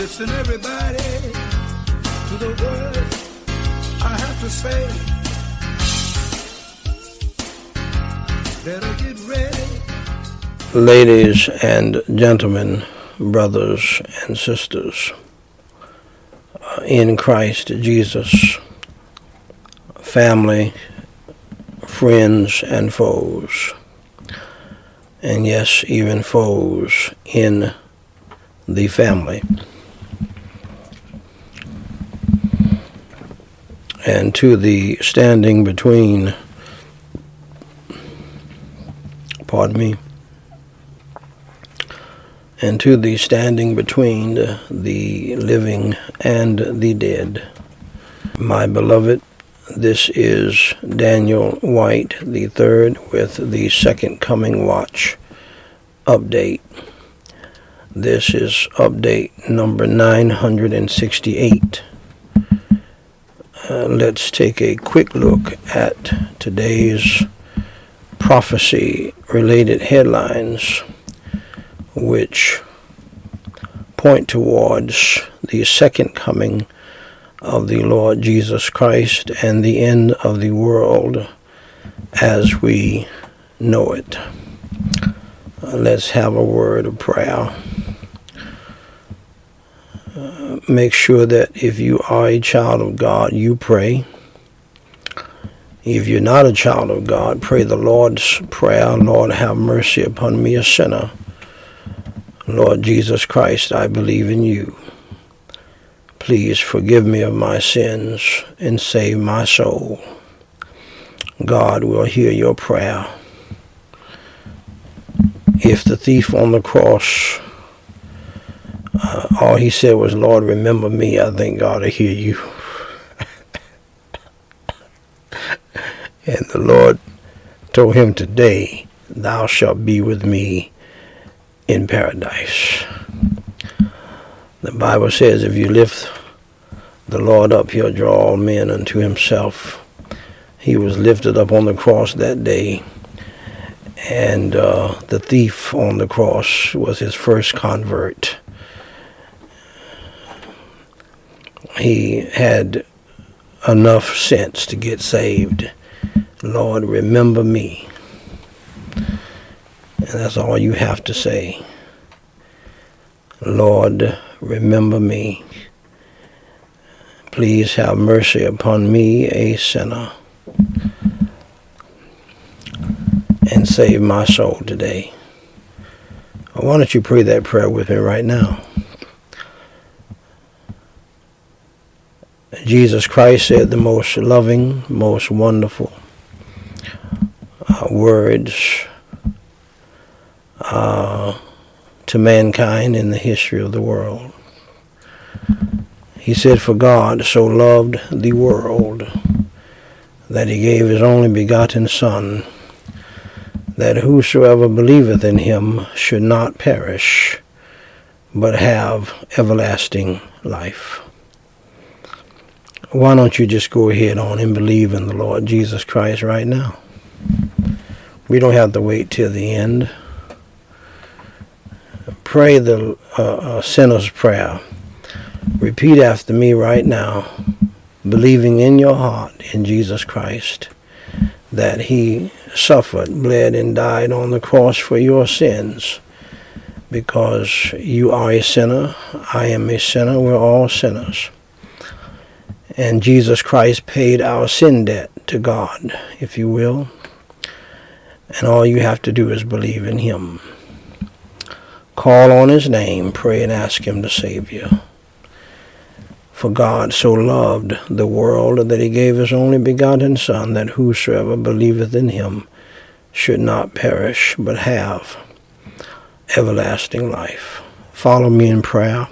Listen, everybody, to the words I have to say. Better get ready. Ladies and gentlemen, brothers and sisters, uh, in Christ Jesus, family, friends, and foes, and yes, even foes in the family. And to the standing between, pardon me, and to the standing between the living and the dead. My beloved, this is Daniel Whyte the third with the second coming watch update. This is update number 968. Uh, let's take a quick look at today's prophecy related headlines which point towards the second coming of the Lord Jesus Christ and the end of the world as we know it. Uh, let's have a word of prayer. Uh, make sure that if you are a child of God, you pray. If you're not a child of God, pray the Lord's Prayer Lord, have mercy upon me, a sinner. Lord Jesus Christ, I believe in you. Please forgive me of my sins and save my soul. God will hear your prayer. If the thief on the cross, uh, all he said was, Lord, remember me, I think God will hear you. and the Lord told him today, Thou shalt be with me in paradise. The Bible says if you lift the Lord up, he'll draw all men unto himself. He was lifted up on the cross that day, and uh, the thief on the cross was his first convert. He had enough sense to get saved. Lord, remember me. And that's all you have to say. Lord, remember me. Please have mercy upon me, a sinner, and save my soul today. Why don't you pray that prayer with me right now? Jesus Christ said the most loving, most wonderful uh, words uh, to mankind in the history of the world. He said, For God so loved the world that he gave his only begotten Son, that whosoever believeth in him should not perish, but have everlasting life. Why don't you just go ahead on and believe in the Lord Jesus Christ right now? We don't have to wait till the end pray the uh, uh, sinner's prayer. Repeat after me right now, believing in your heart in Jesus Christ that he suffered, bled, and died on the cross for your sins because you are a sinner, I am a sinner, we're all sinners. And Jesus Christ paid our sin debt to God, if you will. And all you have to do is believe in him. Call on his name, pray and ask him to save you. For God so loved the world that he gave his only begotten Son, that whosoever believeth in him should not perish, but have everlasting life. Follow me in prayer.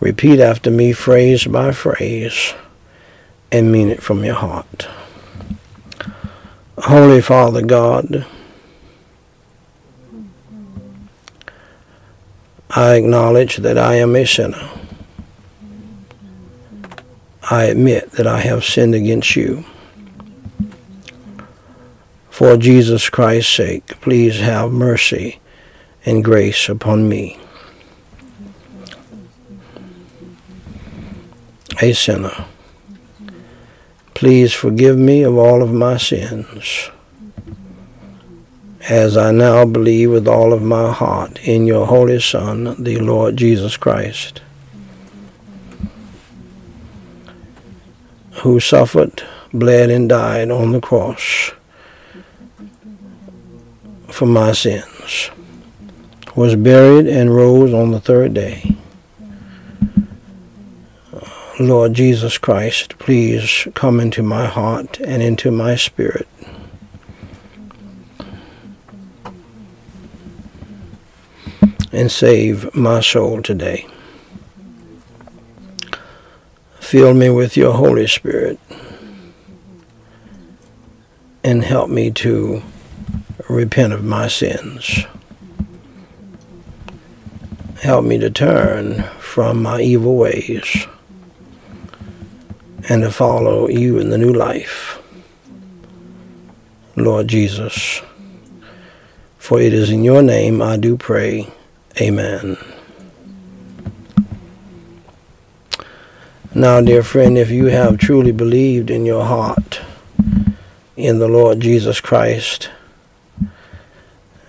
Repeat after me phrase by phrase and mean it from your heart. Holy Father God, I acknowledge that I am a sinner. I admit that I have sinned against you. For Jesus Christ's sake, please have mercy and grace upon me. a sinner. Please forgive me of all of my sins as I now believe with all of my heart in your Holy Son, the Lord Jesus Christ, who suffered, bled, and died on the cross for my sins, was buried and rose on the third day. Lord Jesus Christ, please come into my heart and into my spirit and save my soul today. Fill me with your Holy Spirit and help me to repent of my sins. Help me to turn from my evil ways and to follow you in the new life. Lord Jesus, for it is in your name I do pray. Amen. Now, dear friend, if you have truly believed in your heart in the Lord Jesus Christ,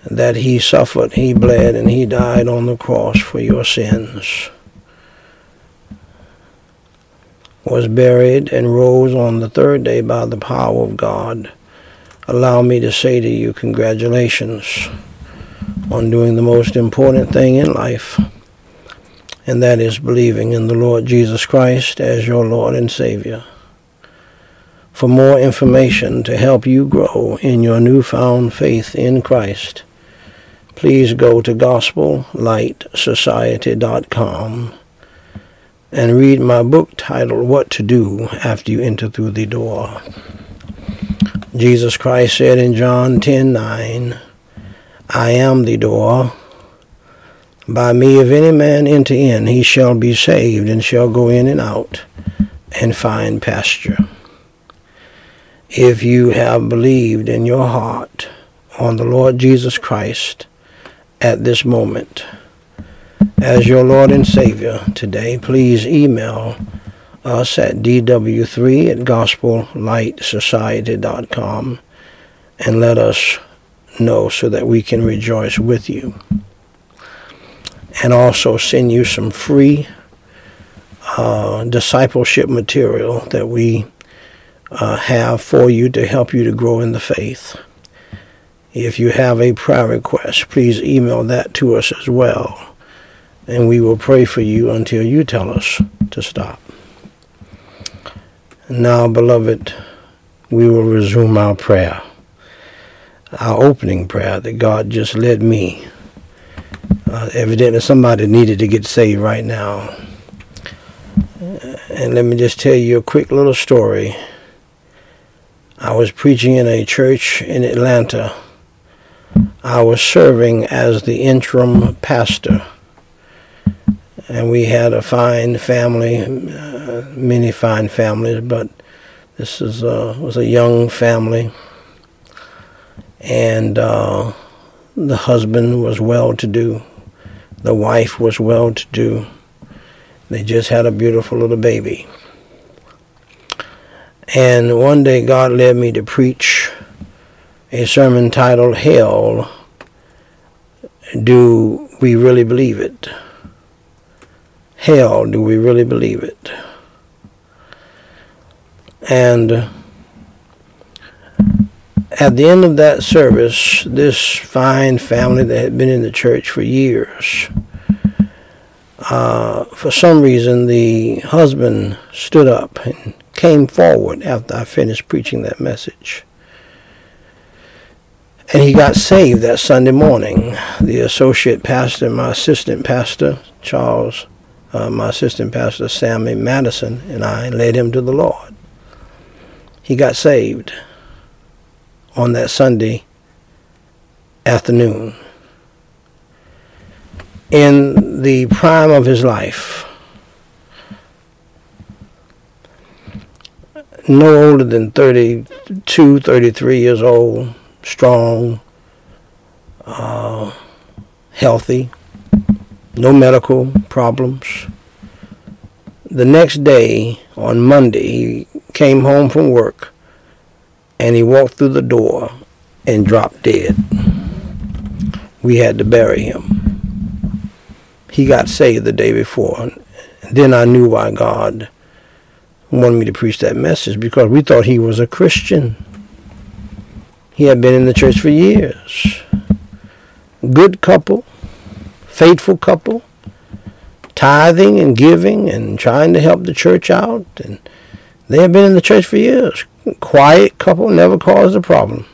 that he suffered, he bled, and he died on the cross for your sins, was buried, and rose on the third day by the power of God, allow me to say to you, congratulations on doing the most important thing in life, and that is believing in the Lord Jesus Christ as your Lord and Savior. For more information to help you grow in your newfound faith in Christ, please go to gospellightsociety.com and read my book titled What to Do After You Enter Through the Door. Jesus Christ said in John 10:9, I am the door. By me, if any man enter in, he shall be saved, and shall go in and out, and find pasture. If you have believed in your heart on the Lord Jesus Christ at this moment as your Lord and Savior today, please email us at dw3 at gospellightsociety.com and let us know so that we can rejoice with you. And also send you some free uh, discipleship material that we uh, have for you to help you to grow in the faith. If you have a prayer request, please email that to us as well. And we will pray for you until you tell us to stop. Now, beloved, we will resume our prayer our opening prayer that God just led me. Uh, evidently, somebody needed to get saved right now. And let me just tell you a quick little story. I was preaching in a church in Atlanta. I was serving as the interim pastor. And we had a fine family, uh, many fine families, but this is, uh, was a young family and uh, the husband was well to do, the wife was well to do. They just had a beautiful little baby. And one day God led me to preach a sermon titled Hell. Do we really believe it? Hell, do we really believe it? And at the end of that service, this fine family that had been in the church for years, uh, for some reason, the husband stood up and came forward after I finished preaching that message. And he got saved that Sunday morning. The associate pastor, my assistant pastor, Charles, uh, my assistant pastor, Sammy Madison, and I led him to the Lord. He got saved on that Sunday afternoon. In the prime of his life, no older than 32, 33 years old, strong, uh, healthy, no medical problems. the next day, on Monday, he came home from work and he walked through the door and dropped dead. We had to bury him. He got saved the day before. Then I knew why God wanted me to preach that message because we thought he was a Christian. He had been in the church for years. Good couple, faithful couple, tithing and giving and trying to help the church out. And they had been in the church for years. Quiet couple, never caused a problem.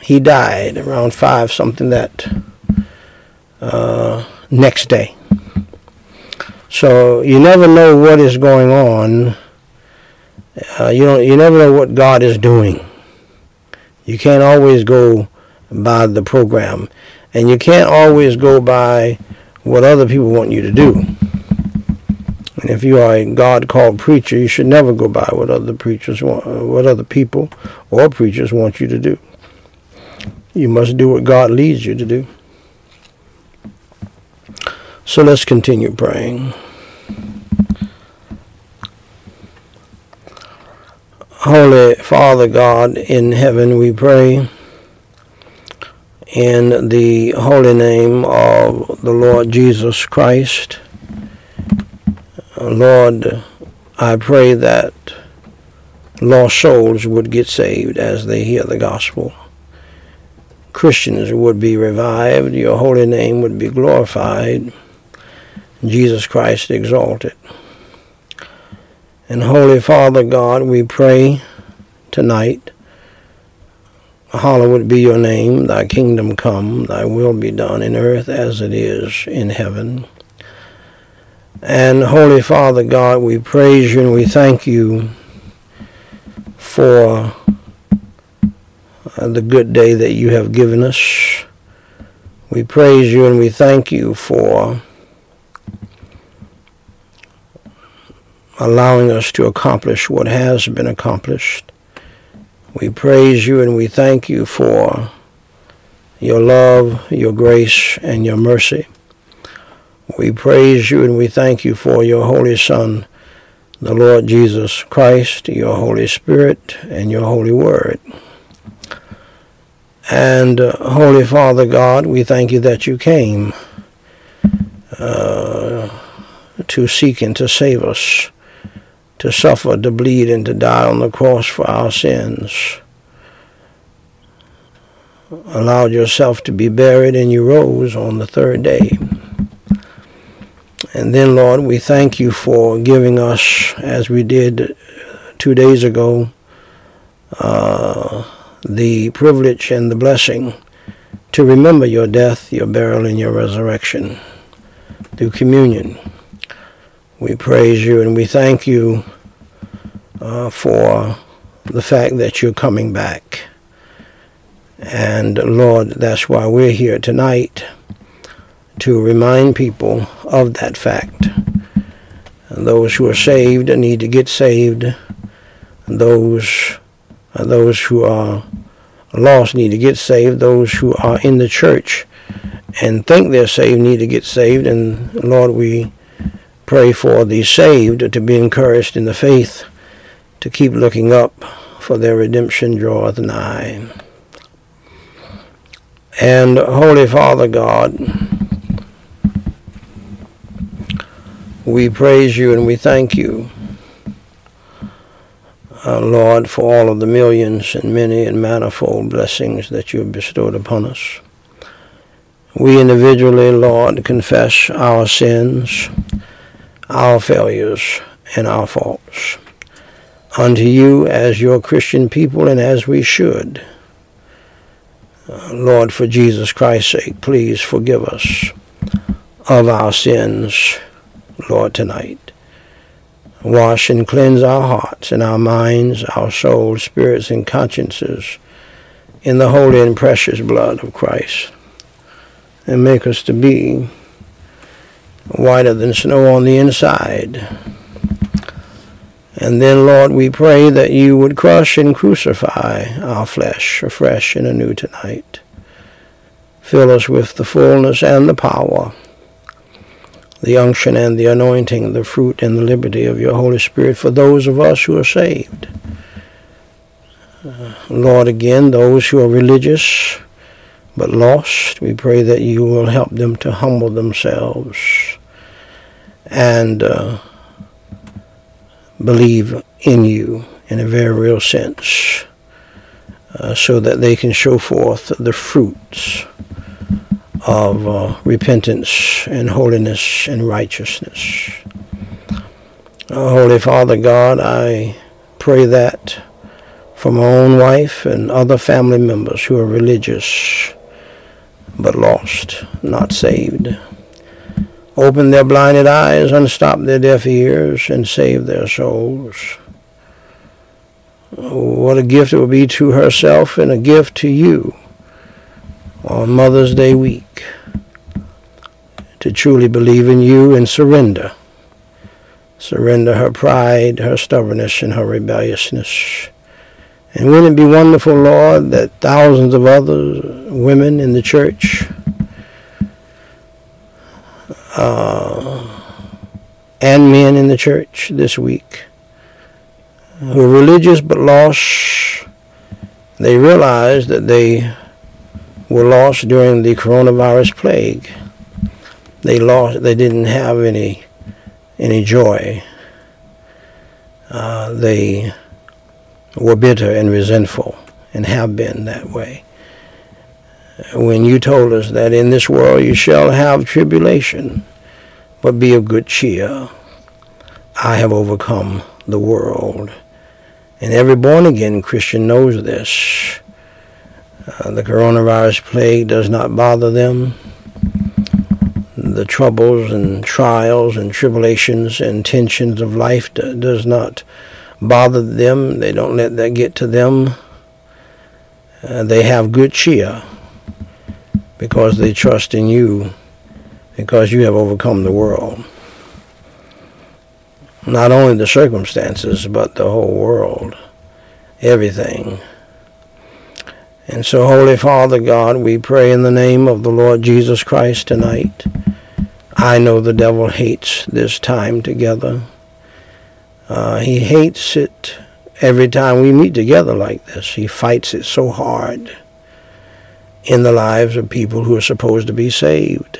He died around five something that uh, next day. So you never know what is going on. Uh, you don't. You never know what God is doing. You can't always go by the program, and you can't always go by what other people want you to do. And if you are a God-called preacher, you should never go by what other preachers want, what other people or preachers want you to do. You must do what God leads you to do. So let's continue praying. Holy Father God in heaven, we pray in the holy name of the Lord Jesus Christ. Lord, I pray that lost souls would get saved as they hear the gospel. Christians would be revived, your holy name would be glorified, Jesus Christ exalted. And Holy Father God, we pray tonight, hallowed be your name, thy kingdom come, thy will be done in earth as it is in heaven. And Holy Father God, we praise you and we thank you for uh, the good day that you have given us. We praise you and we thank you for allowing us to accomplish what has been accomplished. We praise you and we thank you for your love, your grace, and your mercy. We praise you and we thank you for your Holy Son, the Lord Jesus Christ, your Holy Spirit, and your Holy Word. And uh, Holy Father God, we thank you that you came uh, to seek and to save us to suffer, to bleed, and to die on the cross for our sins. Allowed yourself to be buried, and you rose on the third day. And then, Lord, we thank you for giving us, as we did two days ago, uh, the privilege and the blessing to remember your death, your burial, and your resurrection through communion. We praise you and we thank you uh, for the fact that you're coming back. And Lord, that's why we're here tonight to remind people of that fact. And those who are saved need to get saved. And those, those who are lost need to get saved. Those who are in the church and think they're saved need to get saved. And Lord, we Pray for the saved to be encouraged in the faith, to keep looking up, for their redemption draweth nigh. And Holy Father God, we praise you and we thank you, uh, Lord, for all of the millions and many and manifold blessings that you have bestowed upon us. We individually, Lord, confess our sins our failures and our faults unto you as your Christian people and as we should. Uh, Lord, for Jesus Christ's sake, please forgive us of our sins, Lord, tonight. Wash and cleanse our hearts and our minds, our souls, spirits, and consciences in the holy and precious blood of Christ, and make us to be whiter than snow on the inside. And then, Lord, we pray that you would crush and crucify our flesh afresh and anew tonight. Fill us with the fullness and the power the unction and the anointing, the fruit and the liberty of your Holy Spirit for those of us who are saved. Uh, Lord, again, those who are religious but lost, we pray that you will help them to humble themselves and uh, believe in you in a very real sense uh, so that they can show forth the fruits of uh, repentance and holiness and righteousness. Uh, Holy Father God, I pray that for my own wife and other family members who are religious but lost, not saved. Open their blinded eyes, unstop their deaf ears, and save their souls. What a gift it would be to herself and a gift to you on Mother's Day week to truly believe in you and surrender. Surrender her pride, her stubbornness, and her rebelliousness. And wouldn't it be wonderful, Lord, that thousands of other women in the church uh, and men in the church this week who are religious but lost, they realize that they were lost during the coronavirus plague. They lost. They didn't have any any joy. Uh, they were bitter and resentful, and have been that way. When you told us that in this world you shall have tribulation, but be of good cheer. I have overcome the world. And every born again Christian knows this. Uh, the coronavirus plague does not bother them. The troubles and trials and tribulations and tensions of life do, does not bother them. They don't let that get to them. Uh, they have good cheer because they trust in you because you have overcome the world. Not only the circumstances, but the whole world. Everything. And so, Holy Father God, we pray in the name of the Lord Jesus Christ tonight. I know the devil hates this time together. Uh, he hates it every time we meet together like this. He fights it so hard in the lives of people who are supposed to be saved.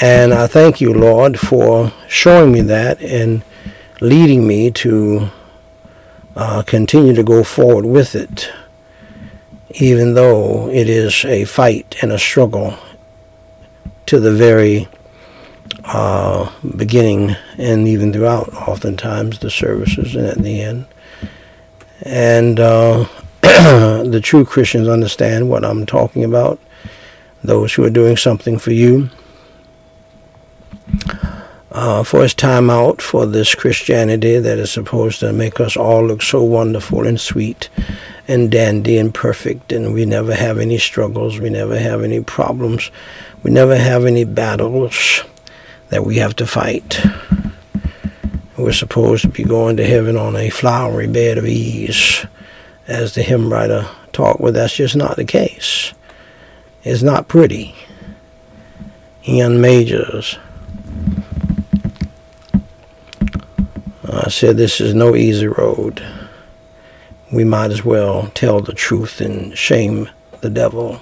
And I thank you, Lord, for showing me that and leading me to uh, continue to go forward with it even though it is a fight and a struggle to the very uh, beginning and even throughout, oftentimes, the services and at the end. And uh, the true Christians understand what I'm talking about, those who are doing something for you. Uh, for it's time out for this Christianity that is supposed to make us all look so wonderful and sweet and dandy and perfect, and we never have any struggles, we never have any problems, we never have any battles that we have to fight. We're supposed to be going to heaven on a flowery bed of ease, as the hymn writer talked, but that's just not the case. It's not pretty. Ian Majors. I said this is no easy road we might as well tell the truth and shame the devil.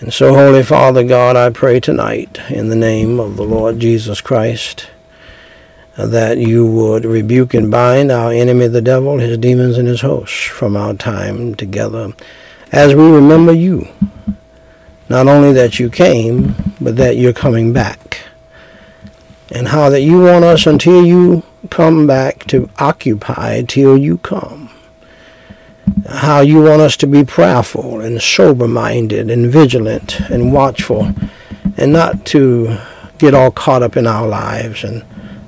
And so, Holy Father God, I pray tonight in the name of the Lord Jesus Christ that you would rebuke and bind our enemy the devil, his demons, and his hosts from our time together as we remember you. Not only that you came, but that you're coming back. And how that you want us until you come back to occupy till you come how you want us to be prayerful and sober minded and vigilant and watchful and not to get all caught up in our lives and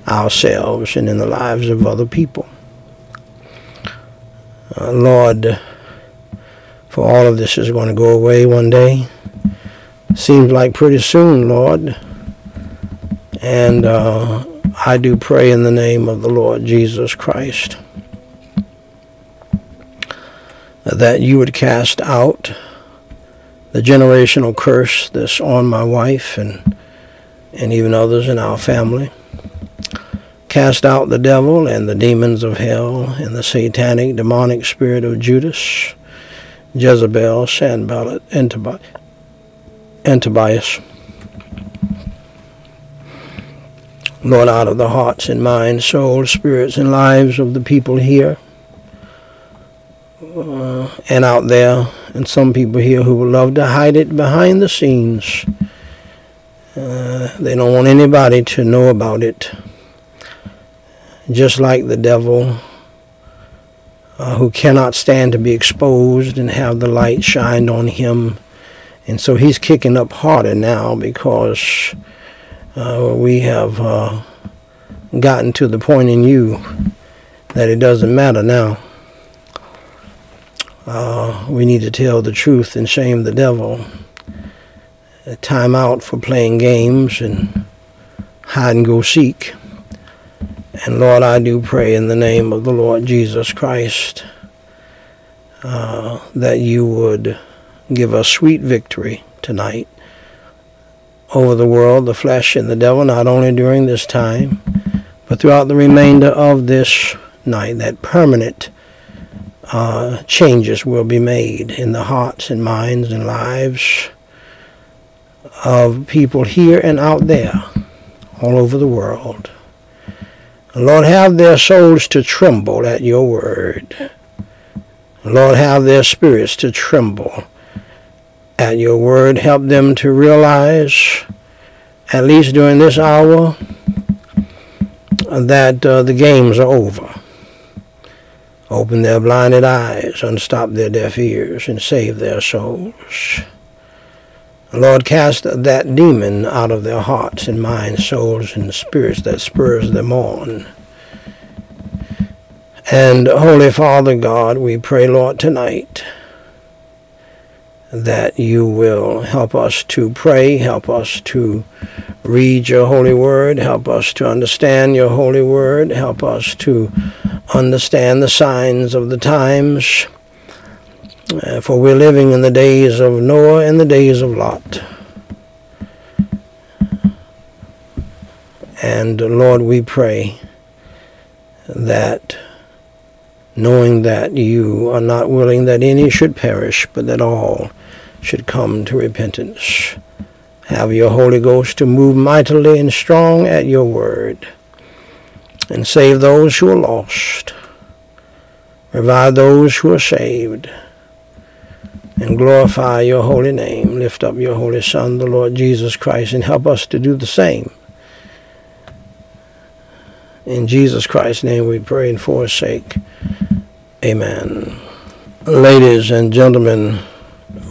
ourselves and in the lives of other people. Uh, Lord, for all of this is going to go away one day. Seems like pretty soon, Lord. And uh, I do pray in the name of the Lord Jesus Christ that you would cast out the generational curse that's on my wife and and even others in our family. Cast out the devil and the demons of hell and the satanic demonic spirit of Judas, Jezebel, Sanballat, and Tobias. Lord, out of the hearts and minds, souls, spirits, and lives of the people here uh, and out there, and some people here who would love to hide it behind the scenes. Uh, they don't want anybody to know about it. Just like the devil, uh, who cannot stand to be exposed and have the light shined on him. And so he's kicking up harder now because uh, we have uh, gotten to the point in you that it doesn't matter now. Uh, we need to tell the truth and shame the devil. A time out for playing games and hide and go seek. And Lord, I do pray in the name of the Lord Jesus Christ uh, that you would give us sweet victory tonight over the world, the flesh, and the devil, not only during this time, but throughout the remainder of this night, that permanent uh, changes will be made in the hearts and minds and lives of people here and out there, all over the world. Lord, have their souls to tremble at your word. Lord, have their spirits to tremble at your word. Help them to realize, at least during this hour, that uh, the games are over. Open their blinded eyes, unstop their deaf ears, and save their souls. Lord, cast that demon out of their hearts and minds, souls, and spirits that spurs them on. And Holy Father God, we pray, Lord, tonight that you will help us to pray, help us to read your holy word, help us to understand your holy word, help us to understand the signs of the times. Uh, for we're living in the days of Noah and the days of Lot. And Lord, we pray that knowing that you are not willing that any should perish, but that all should come to repentance. Have your Holy Ghost to move mightily and strong at your word and save those who are lost. Revive those who are saved and glorify your holy name. Lift up your holy Son, the Lord Jesus Christ, and help us to do the same. In Jesus Christ's name we pray and for his sake. Amen. Ladies and gentlemen,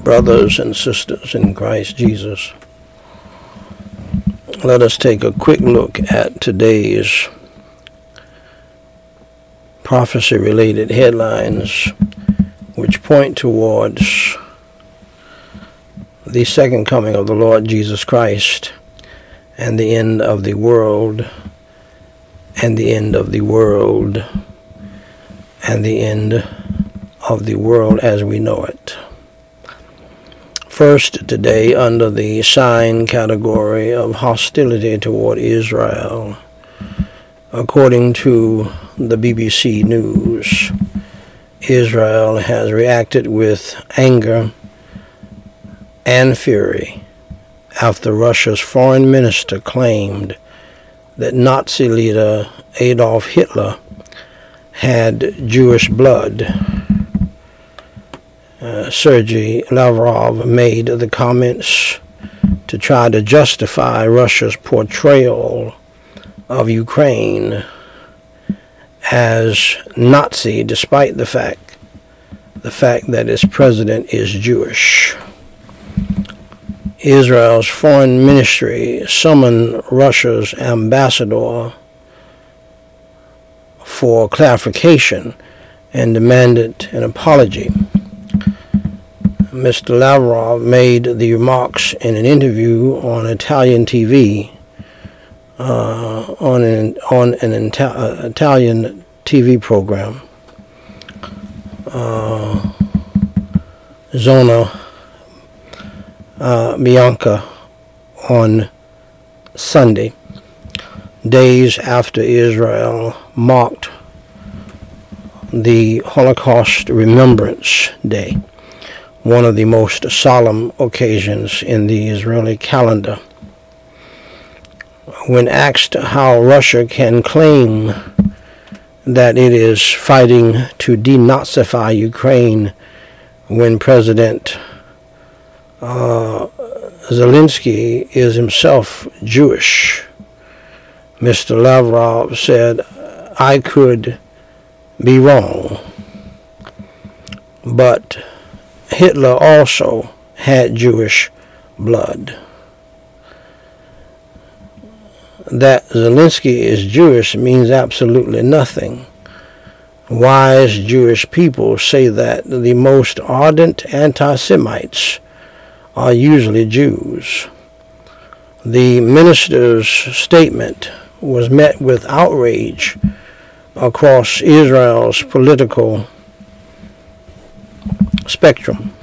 brothers and sisters in Christ Jesus, let us take a quick look at today's prophecy related headlines which point towards the second coming of the Lord Jesus Christ and the end of the world and the end of the world and the end of the world as we know it. First, today, under the sign category of hostility toward Israel, according to the BBC News, Israel has reacted with anger and fury after Russia's foreign minister claimed that Nazi leader Adolf Hitler had Jewish blood. Uh, Sergei Lavrov made the comments to try to justify Russia's portrayal of Ukraine as Nazi, despite the fact the fact that its president is Jewish. Israel's foreign ministry summoned Russia's ambassador for clarification and demanded an apology. Mr. Lavrov made the remarks in an interview on Italian TV, uh, on an, on an Ita- uh, Italian TV program, uh, Zona uh, Bianca, on Sunday, days after Israel marked the Holocaust Remembrance Day, one of the most solemn occasions in the Israeli calendar. When asked how Russia can claim that it is fighting to denazify Ukraine when President uh, Zelensky is himself Jewish. Mr. Lavrov said, I could be wrong, but Hitler also had Jewish blood. That Zelensky is Jewish means absolutely nothing. Wise Jewish people say that the most ardent anti Semites are usually Jews. The minister's statement was met with outrage across Israel's political spectrum.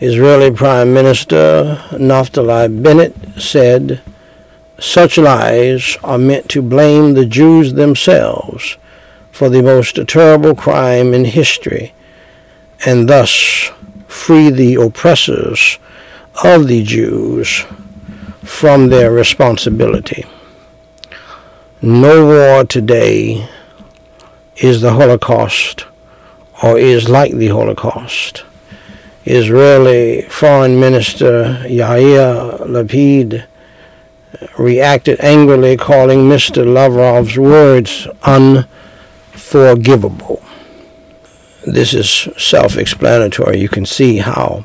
Israeli Prime Minister Naftali Bennett said, Such lies are meant to blame the Jews themselves for the most terrible crime in history, and thus free the oppressors of the Jews from their responsibility. No war today is the Holocaust or is like the Holocaust. Israeli Foreign Minister Yair Lapid reacted angrily, calling Mr. Lavrov's words unforgivable. This is self explanatory. You can see how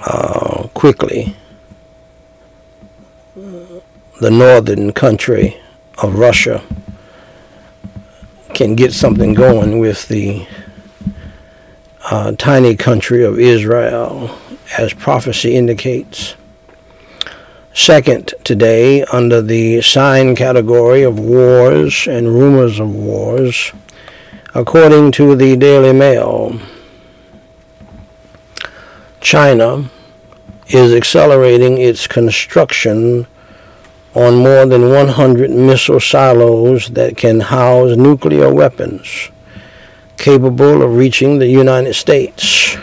uh, quickly the northern country of Russia can get something going with the uh, tiny country of Israel, as prophecy indicates. Second, today, under the sign category of wars and rumors of wars, according to the Daily Mail, China is accelerating its construction on more than 100 missile silos that can house nuclear weapons capable of reaching the United States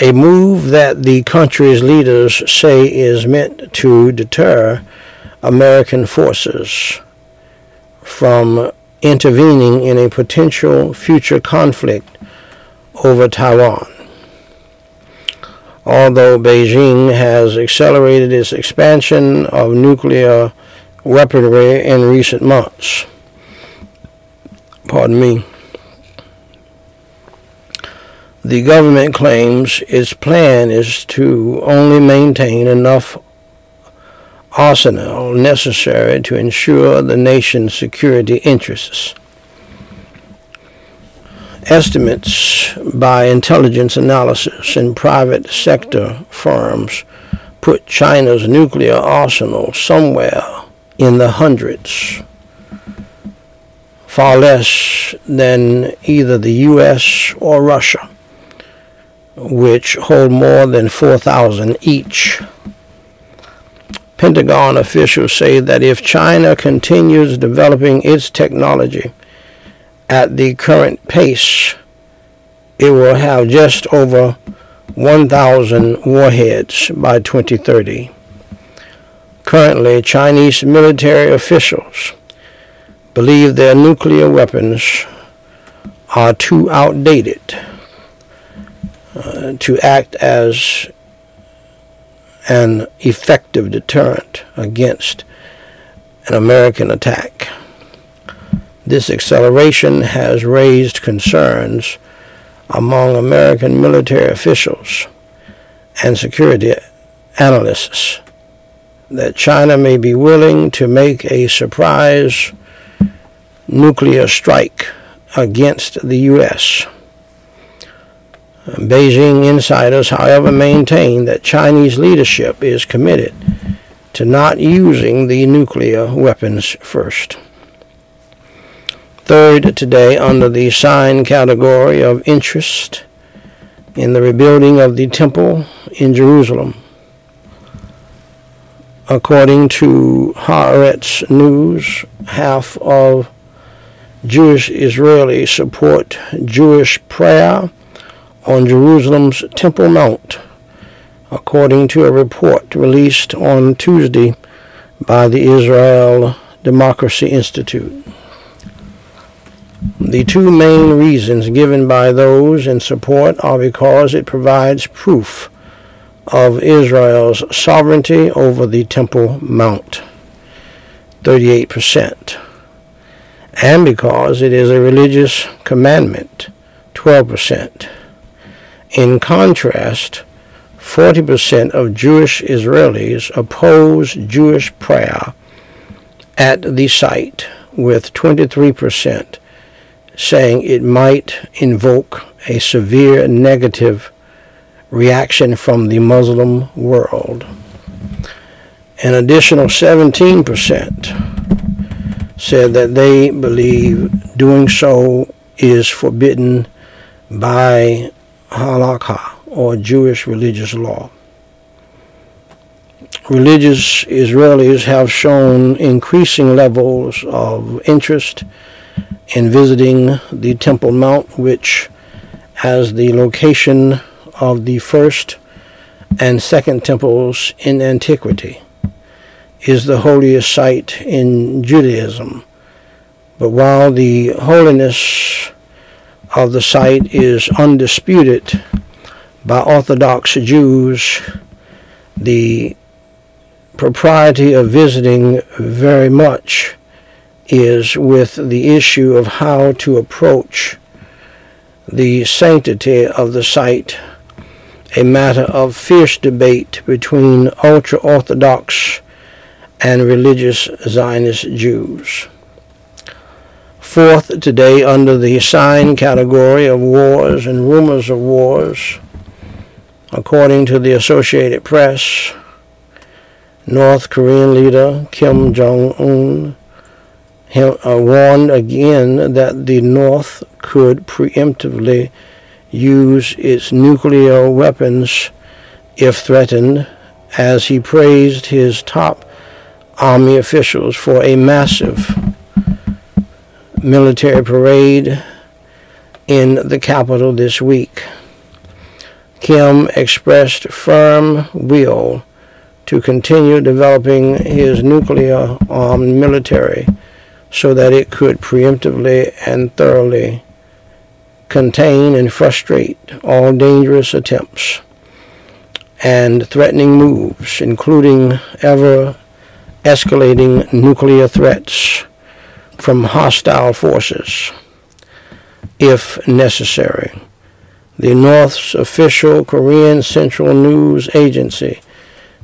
a move that the country's leaders say is meant to deter American forces from intervening in a potential future conflict over Taiwan. Although Beijing has accelerated its expansion of nuclear weaponry in recent months, pardon me, the government claims its plan is to only maintain enough arsenal necessary to ensure the nation's security interests. Estimates by intelligence analysis and private sector firms put China's nuclear arsenal somewhere in the hundreds, far less than either the U.S. or Russia which hold more than 4,000 each. Pentagon officials say that if China continues developing its technology at the current pace, it will have just over 1,000 warheads by 2030. Currently, Chinese military officials believe their nuclear weapons are too outdated uh, to act as an effective deterrent against an American attack. This acceleration has raised concerns among American military officials and security analysts that China may be willing to make a surprise nuclear strike against the U.S. Beijing insiders, however, maintain that Chinese leadership is committed to not using the nuclear weapons first. Third, today, under the sign category of interest in the rebuilding of the temple in Jerusalem, according to Haaretz News, half of Jewish Israelis support Jewish prayer on Jerusalem's Temple Mount, according to a report released on Tuesday by the Israel Democracy Institute. The two main reasons given by those in support are because it provides proof of Israel's sovereignty over the Temple Mount, 38%, and because it is a religious commandment, 12%. In contrast, 40% of Jewish Israelis oppose Jewish prayer at the site, with 23% saying it might invoke a severe negative reaction from the Muslim world. An additional 17% said that they believe doing so is forbidden by halakha or Jewish religious law. Religious Israelis have shown increasing levels of interest in visiting the Temple Mount, which has the location of the first and second temples in antiquity, is the holiest site in Judaism. But while the holiness of the site is undisputed by Orthodox Jews, the propriety of visiting very much is with the issue of how to approach the sanctity of the site, a matter of fierce debate between ultra Orthodox and religious Zionist Jews. Fourth, today, under the sign category of wars and rumors of wars, according to the Associated Press, North Korean leader Kim Jong un Uh, warned again that the North could preemptively use its nuclear weapons if threatened, as he praised his top army officials for a massive military parade in the capital this week. Kim expressed firm will to continue developing his nuclear armed military so that it could preemptively and thoroughly contain and frustrate all dangerous attempts and threatening moves, including ever escalating nuclear threats from hostile forces, if necessary. The North's official Korean Central News Agency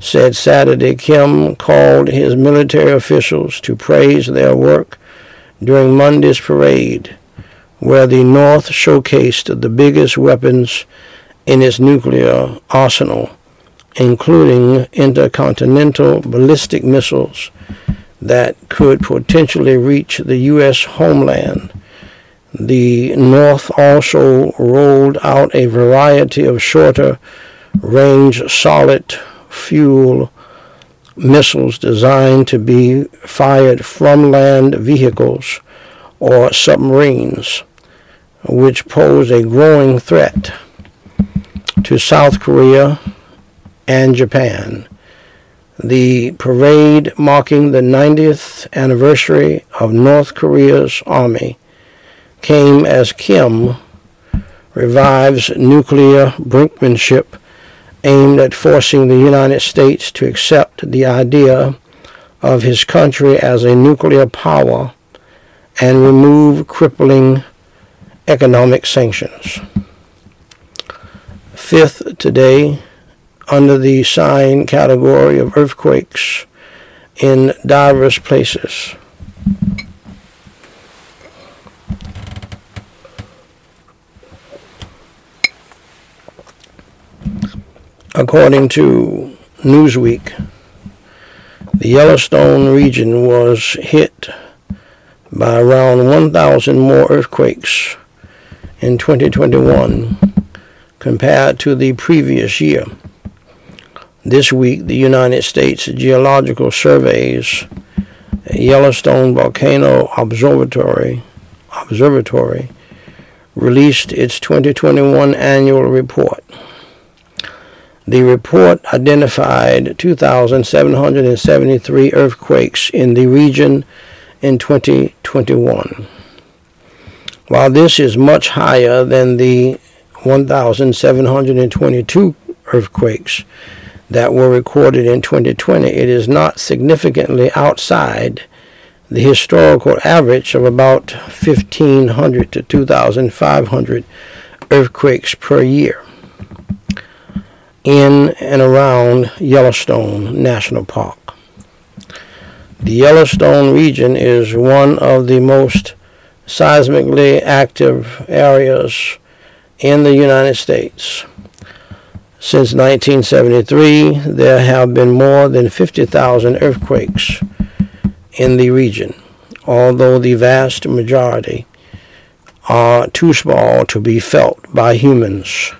said Saturday Kim called his military officials to praise their work during Monday's parade, where the North showcased the biggest weapons in its nuclear arsenal, including intercontinental ballistic missiles that could potentially reach the U.S. homeland. The North also rolled out a variety of shorter range solid fuel missiles designed to be fired from land vehicles or submarines, which pose a growing threat to South Korea and Japan. The parade marking the 90th anniversary of North Korea's army came as Kim revives nuclear brinkmanship aimed at forcing the United States to accept the idea of his country as a nuclear power and remove crippling economic sanctions. Fifth, today, under the sign category of earthquakes in diverse places. According to Newsweek, the Yellowstone region was hit by around 1,000 more earthquakes in 2021 compared to the previous year. This week, the United States Geological Survey's Yellowstone Volcano Observatory Observatory released its 2021 annual report. The report identified 2,773 earthquakes in the region in 2021. While this is much higher than the 1,722 earthquakes that were recorded in 2020, it is not significantly outside the historical average of about 1,500 to 2,500 earthquakes per year in and around Yellowstone National Park. The Yellowstone region is one of the most seismically active areas in the United States. Since 1973, there have been more than 50,000 earthquakes in the region, although the vast majority are too small to be felt by humans.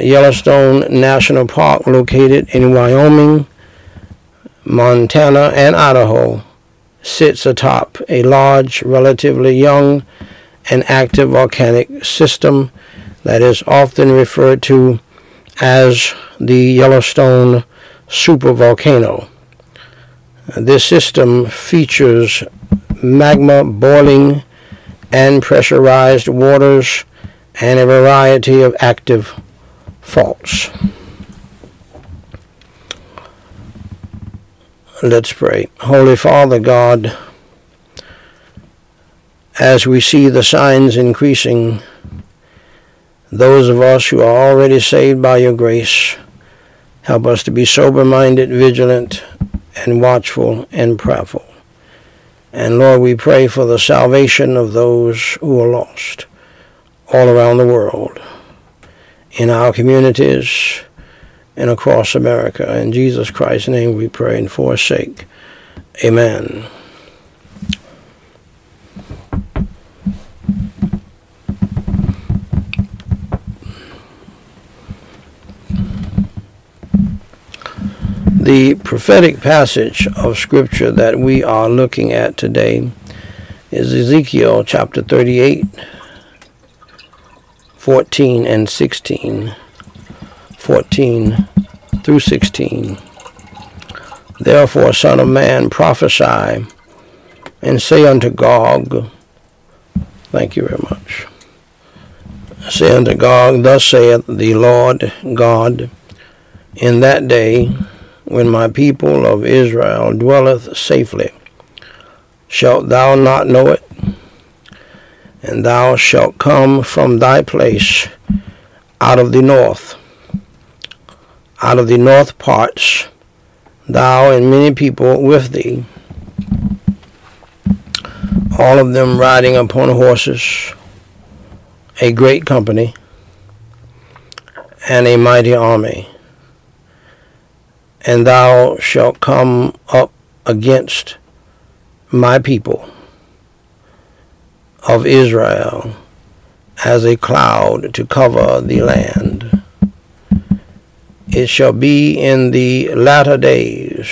Yellowstone National Park, located in Wyoming, Montana, and Idaho, sits atop a large, relatively young, and active volcanic system that is often referred to as the Yellowstone supervolcano. This system features magma boiling and pressurized waters and a variety of active faults. Let's pray. Holy Father God, as we see the signs increasing those of us who are already saved by your grace, help us to be sober minded, vigilant, and watchful and prayerful. And Lord, we pray for the salvation of those who are lost all around the world, in our communities, and across America. In Jesus Christ's name we pray and forsake. Amen. The prophetic passage of Scripture that we are looking at today is Ezekiel chapter 38, 14 and 16. 14 through 16. Therefore, Son of Man, prophesy and say unto Gog, Thank you very much. Say unto Gog, Thus saith the Lord God, In that day, when my people of Israel dwelleth safely. Shalt thou not know it? And thou shalt come from thy place out of the north, out of the north parts, thou and many people with thee, all of them riding upon horses, a great company, and a mighty army. And thou shalt come up against my people of Israel as a cloud to cover the land. It shall be in the latter days.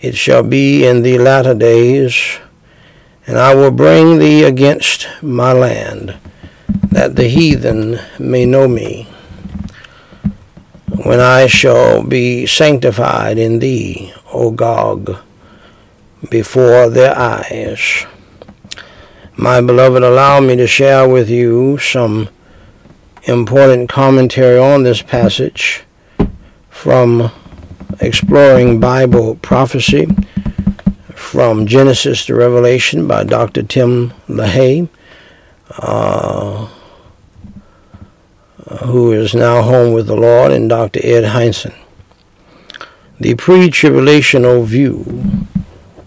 It shall be in the latter days, and I will bring thee against my land, that the heathen may know me when I shall be sanctified in thee, O Gog, before their eyes. My beloved, allow me to share with you some important commentary on this passage from Exploring Bible Prophecy from Genesis to Revelation by Dr. Tim LaHaye. Uh, who is now home with the Lord, and Dr. Ed Hindson. The pre tribulational view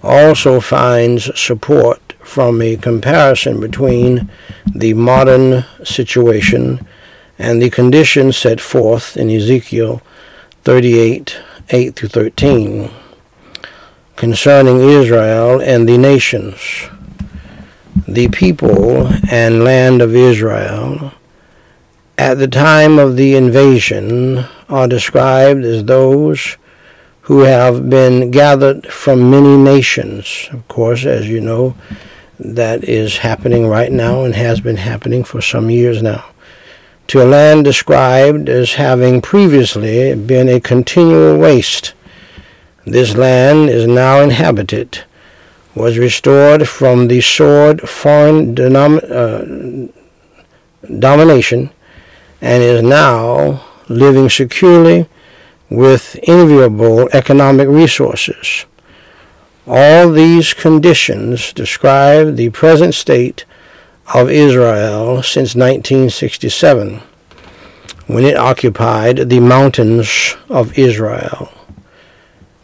also finds support from a comparison between the modern situation and the conditions set forth in Ezekiel 38 8 through 13 concerning Israel and the nations. The people and land of Israel at the time of the invasion are described as those who have been gathered from many nations. Of course, as you know, that is happening right now and has been happening for some years now. To a land described as having previously been a continual waste. This land is now inhabited, was restored from the sword foreign denom- uh, domination, and is now living securely with enviable economic resources. All these conditions describe the present state of Israel since 1967, when it occupied the mountains of Israel.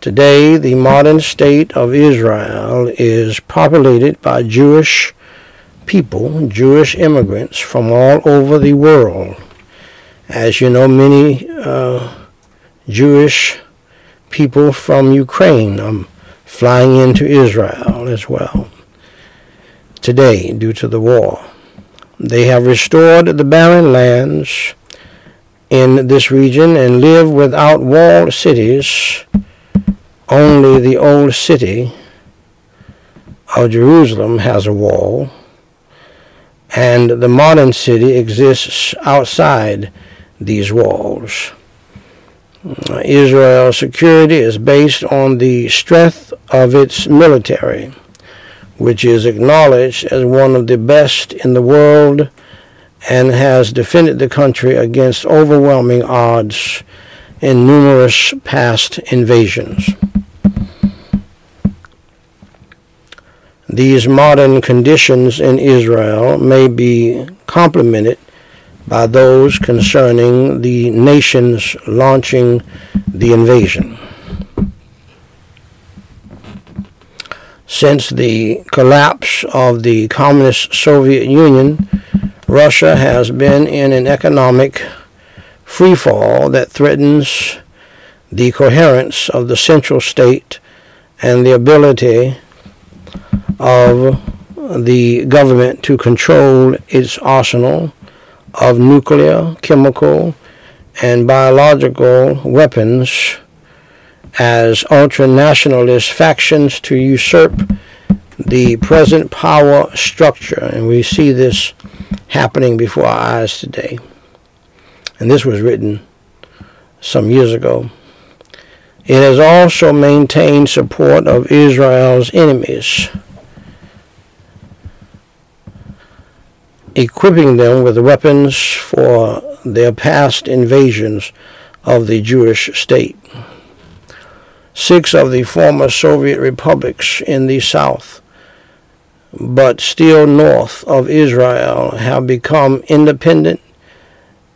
Today, the modern state of Israel is populated by Jewish people, Jewish immigrants from all over the world. As you know, many uh, Jewish people from Ukraine are flying into Israel as well today due to the war. They have restored the barren lands in this region and live without walled cities. Only the old city of Jerusalem has a wall and the modern city exists outside these walls. Israel's security is based on the strength of its military, which is acknowledged as one of the best in the world and has defended the country against overwhelming odds in numerous past invasions. These modern conditions in Israel may be complemented by those concerning the nations launching the invasion. Since the collapse of the communist Soviet Union, Russia has been in an economic freefall that threatens the coherence of the central state and the ability of the government to control its arsenal of nuclear, chemical, and biological weapons as ultra-nationalist factions to usurp the present power structure. And we see this happening before our eyes today. And this was written some years ago. It has also maintained support of Israel's enemies equipping them with weapons for their past invasions of the Jewish state. Six of the former Soviet republics in the south, but still north of Israel, have become independent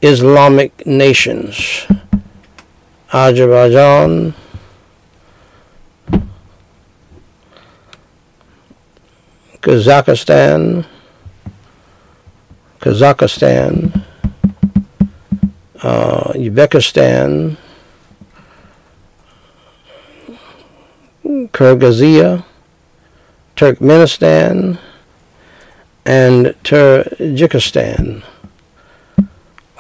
Islamic nations. Azerbaijan, Kazakhstan, Kazakhstan, uh, Uzbekistan, Kyrgyzia, Turkmenistan, and Tajikistan.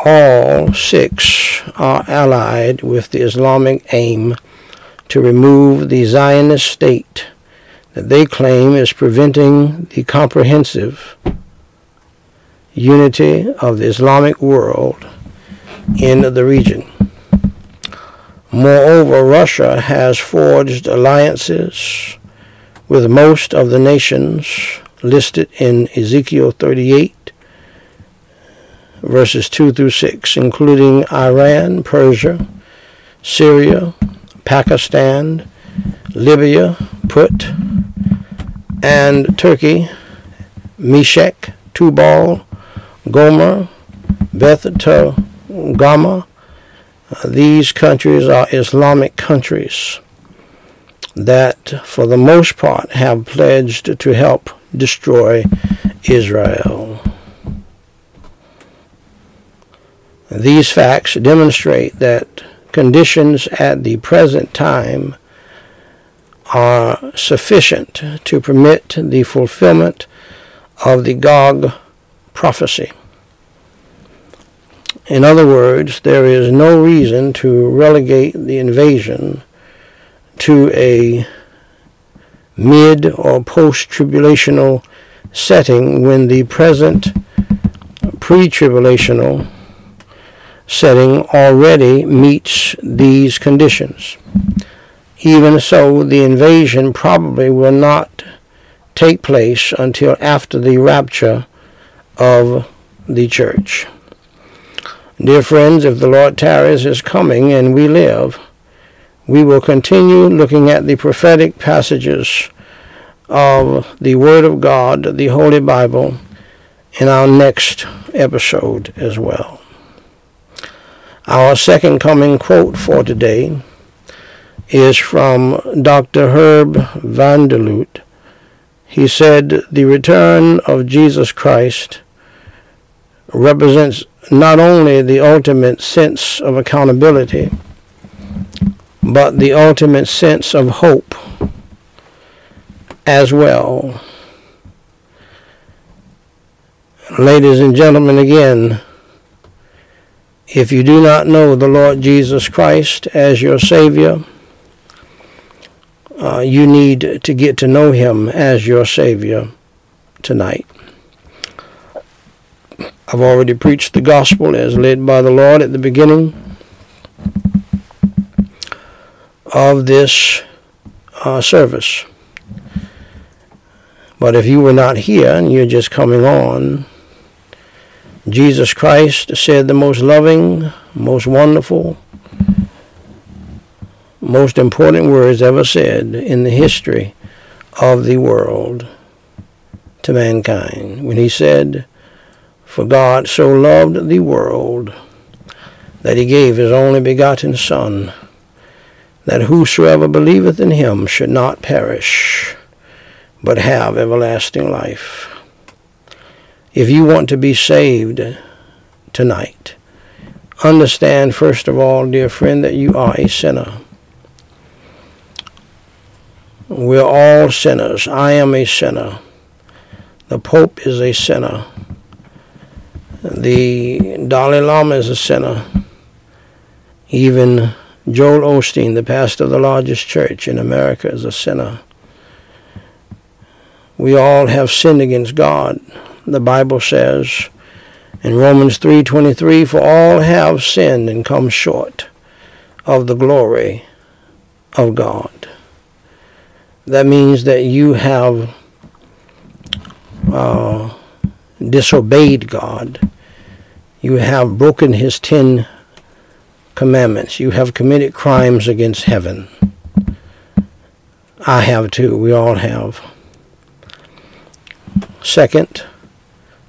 All six are allied with the Islamic aim to remove the Zionist state that they claim is preventing the comprehensive unity of the Islamic world in the region. Moreover, Russia has forged alliances with most of the nations listed in Ezekiel 38, verses 2 through 6, including Iran, Persia, Syria, Pakistan, Libya, Put, and Turkey, Meshech, Tubal, Gomer, Beth Togarmah. Uh, these countries are Islamic countries that, for the most part, have pledged to help destroy Israel. These facts demonstrate that conditions at the present time are sufficient to permit the fulfillment of the Gog prophecy. In other words, there is no reason to relegate the invasion to a mid or post tribulational setting when the present pre tribulational setting already meets these conditions. Even so, the invasion probably will not take place until after the rapture of the church. Dear friends, if the Lord tarries is coming and we live, we will continue looking at the prophetic passages of the Word of God, the Holy Bible, in our next episode as well. Our second coming quote for today is from Dr. Herb Vander Lugt. He said, The return of Jesus Christ represents not only the ultimate sense of accountability, but the ultimate sense of hope as well. Ladies and gentlemen, again, if you do not know the Lord Jesus Christ as your Savior, uh, you need to get to know Him as your Savior tonight. I've already preached the gospel as led by the Lord at the beginning of this uh, service. But if you were not here and you're just coming on, Jesus Christ said the most loving, most wonderful, most important words ever said in the history of the world to mankind when he said, For God so loved the world that he gave his only begotten Son, that whosoever believeth in him should not perish, but have everlasting life. If you want to be saved tonight, understand first of all, dear friend, that you are a sinner. We're all sinners. I am a sinner. The Pope is a sinner. The Dalai Lama is a sinner. Even Joel Osteen, the pastor of the largest church in America, is a sinner. We all have sinned against God. The Bible says in Romans 3:23, "For all have sinned and come short of the glory of God." That means that you have uh, disobeyed God. You have broken His ten commandments. You have committed crimes against heaven. I have too. We all have. Second,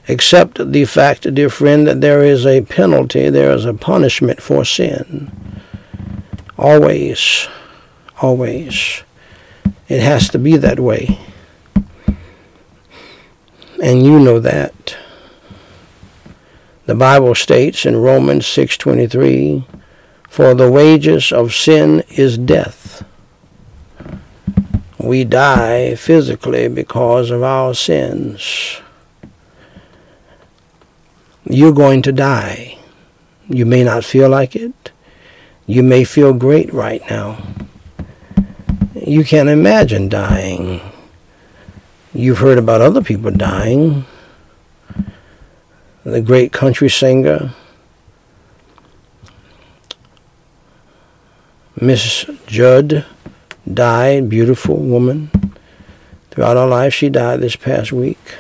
accept the fact, dear friend, that there is a penalty, there is a punishment for sin. Always, always. It has to be that way. And you know that. The Bible states in Romans 6:23, "For the wages of sin is death." We die physically because of our sins. You're going to die. You may not feel like it. You may feel great right now. You can't imagine dying. You've heard about other people dying. The great country singer, Miss Judd, died, beautiful woman. Throughout her life, she died this past week.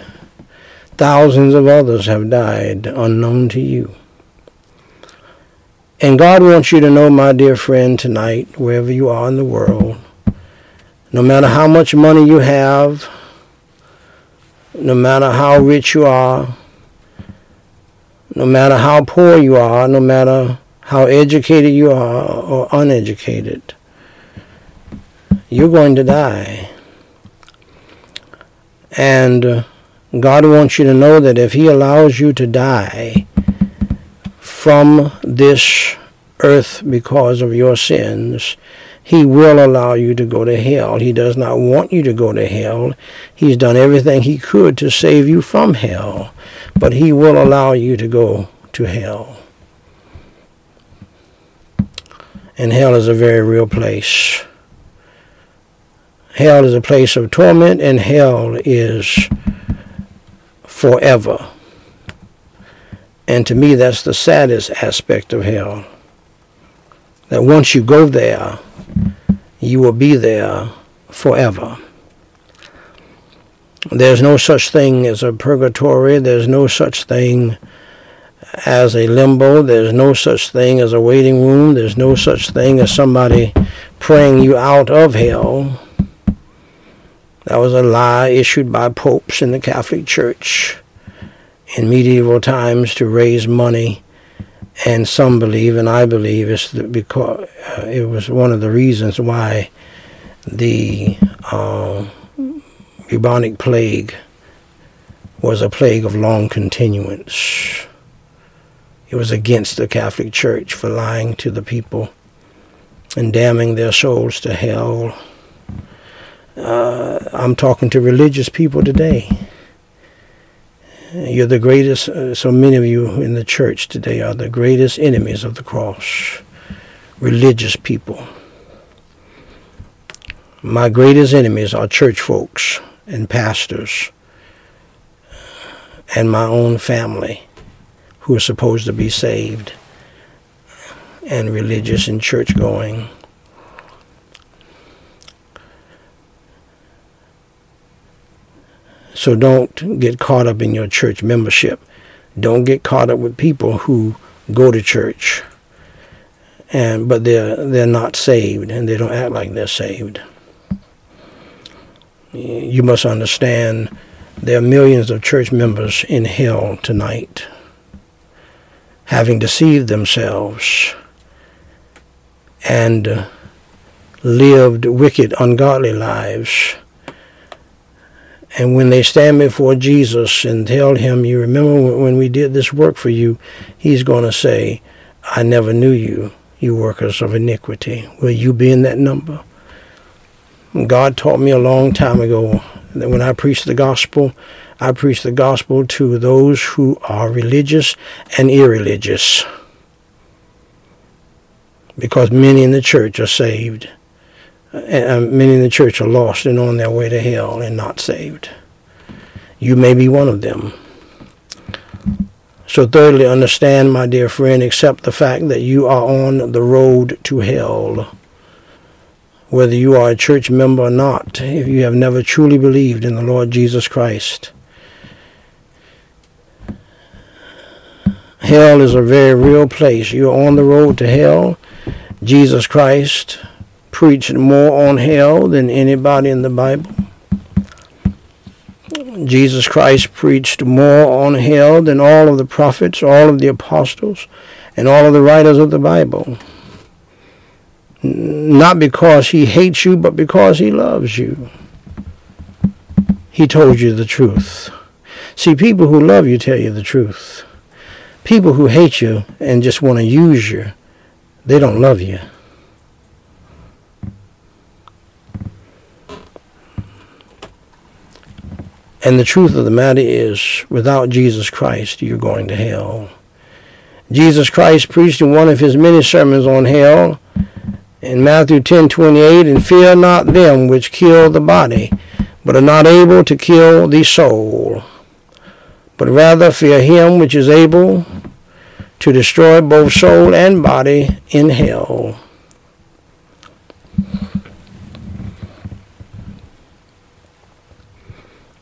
Thousands of others have died unknown to you. And God wants you to know, my dear friend, tonight, wherever you are in the world, no matter how much money you have, no matter how rich you are, no matter how poor you are, no matter how educated you are or uneducated, you're going to die. And God wants you to know that if He allows you to die from this earth because of your sins, he will allow you to go to hell. He does not want you to go to hell. He's done everything he could to save you from hell, but he will allow you to go to hell. And hell is a very real place. Hell is a place of torment, and hell is forever. And to me, that's the saddest aspect of hell. That once you go there, you will be there forever. There's no such thing as a purgatory. There's no such thing as a limbo. There's no such thing as a waiting room. There's no such thing as somebody praying you out of hell. That was a lie issued by popes in the Catholic Church in medieval times to raise money. And some believe, and I believe, it's because uh, it was one of the reasons why the uh, bubonic plague was a plague of long continuance. It was against the Catholic Church for lying to the people and damning their souls to hell. Uh, I'm talking to religious people today. You're the greatest, uh, so many of you in the church today are the greatest enemies of the cross. Religious people. My greatest enemies are church folks and pastors and my own family who are supposed to be saved and religious and church going. So don't get caught up in your church membership. Don't get caught up with people who go to church and but they're they're not saved and they don't act like they're saved. You must understand there are millions of church members in hell tonight having deceived themselves and lived wicked, ungodly lives and when they stand before Jesus and tell him, You remember when we did this work for you, he's going to say, I never knew you, you workers of iniquity. Will you be in that number? God taught me a long time ago that when I preach the gospel, I preach the gospel to those who are religious and irreligious. Because many in the church are saved and many in the church are lost and on their way to hell and not saved. You may be one of them. So, thirdly, understand, my dear friend, accept the fact that you are on the road to hell. Whether you are a church member or not, if you have never truly believed in the Lord Jesus Christ. Hell is a very real place. You're on the road to hell. Jesus Christ preached more on hell than anybody in the Bible. Jesus Christ preached more on hell than all of the prophets, all of the apostles, and all of the writers of the Bible. Not because he hates you, but because he loves you. He told you the truth. See, people who love you tell you the truth. People who hate you and just want to use you, they don't love you. And the truth of the matter is, without Jesus Christ, you're going to hell. Jesus Christ preached in one of his many sermons on hell in Matthew 10:28, "And fear not them which kill the body, but are not able to kill the soul, but rather fear him which is able to destroy both soul and body in hell."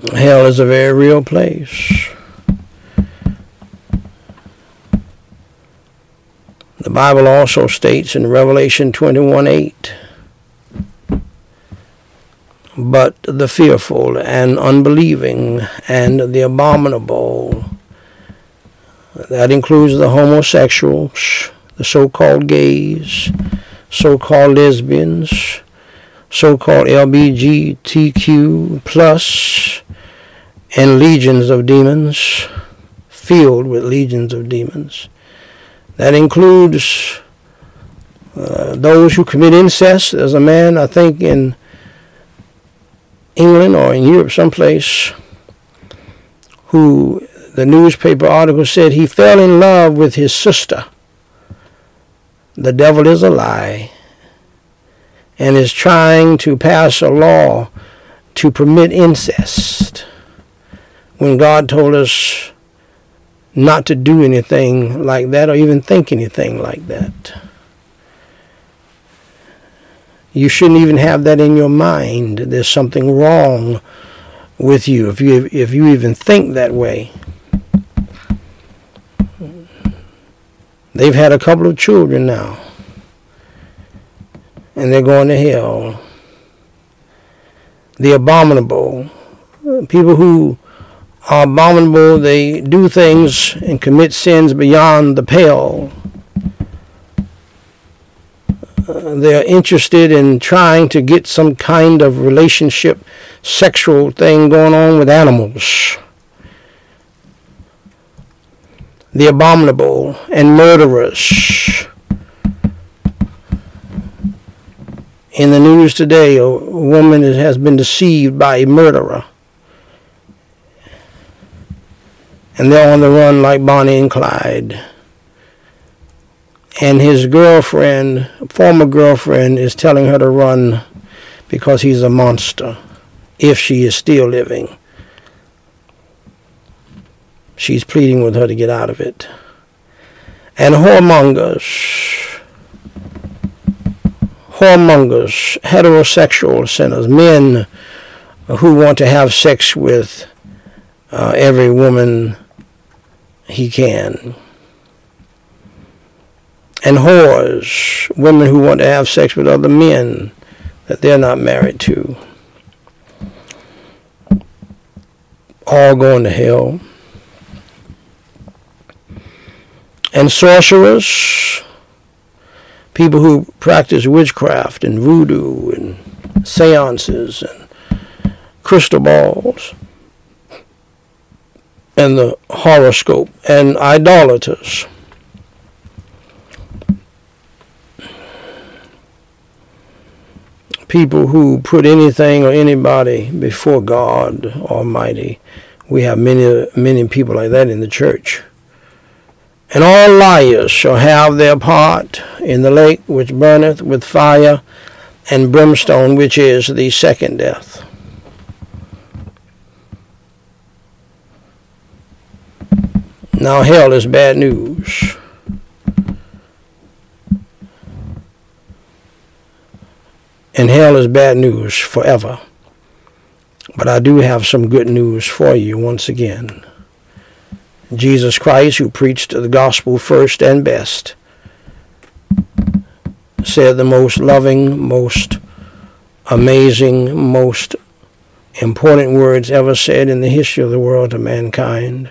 Hell is a very real place. The Bible also states in Revelation 21 8, but the fearful and unbelieving and the abominable, that includes the homosexuals, the so called gays, so called lesbians, so called LBGTQ plus, and legions of demons, filled with legions of demons. That includes uh, those who commit incest. There's a man, I think, in England or in Europe someplace, who the newspaper article said he fell in love with his sister. the devil is a lie and is trying to pass a law to permit incest when God told us not to do anything like that or even think anything like that. You shouldn't even have that in your mind. There's something wrong with you if you if you even think that way. They've had a couple of children now. And they're going to hell. The abominable. People who are abominable, they do things and commit sins beyond the pale. Uh, they're interested in trying to get some kind of relationship, sexual thing going on with animals. The abominable and murderers. In the news today, a woman has been deceived by a murderer. And they're on the run like Bonnie and Clyde and his girlfriend, former girlfriend, is telling her to run because he's a monster if she is still living. She's pleading with her to get out of it. And whoremongers, whoremongers, heterosexual sinners, men who want to have sex with uh, every woman he can and whores, women who want to have sex with other men that they're not married to, all going to hell. And sorcerers, people who practice witchcraft and voodoo and seances and crystal balls and the horoscope and idolaters people who put anything or anybody before God Almighty. We have many, many people like that in the church. And all liars shall have their part in the lake which burneth with fire and brimstone, which is the second death. Now, hell is bad news. And hell is bad news forever. But I do have some good news for you once again. Jesus Christ, who preached the gospel first and best, said the most loving, most amazing, most important words ever said in the history of the world to mankind.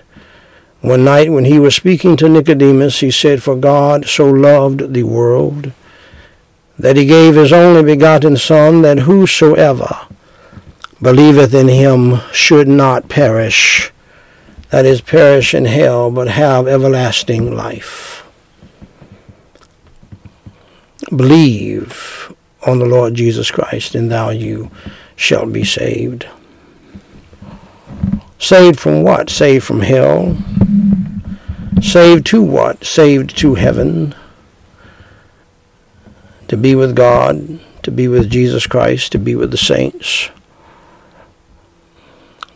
One night when he was speaking to Nicodemus, he said, For God so loved the world that he gave his only begotten Son, that whosoever believeth in him should not perish, that is, perish in hell, but have everlasting life. Believe on the Lord Jesus Christ, and thou you shalt be saved. Saved from what? Saved from hell. Saved to what? Saved to heaven to be with God, to be with Jesus Christ, to be with the saints,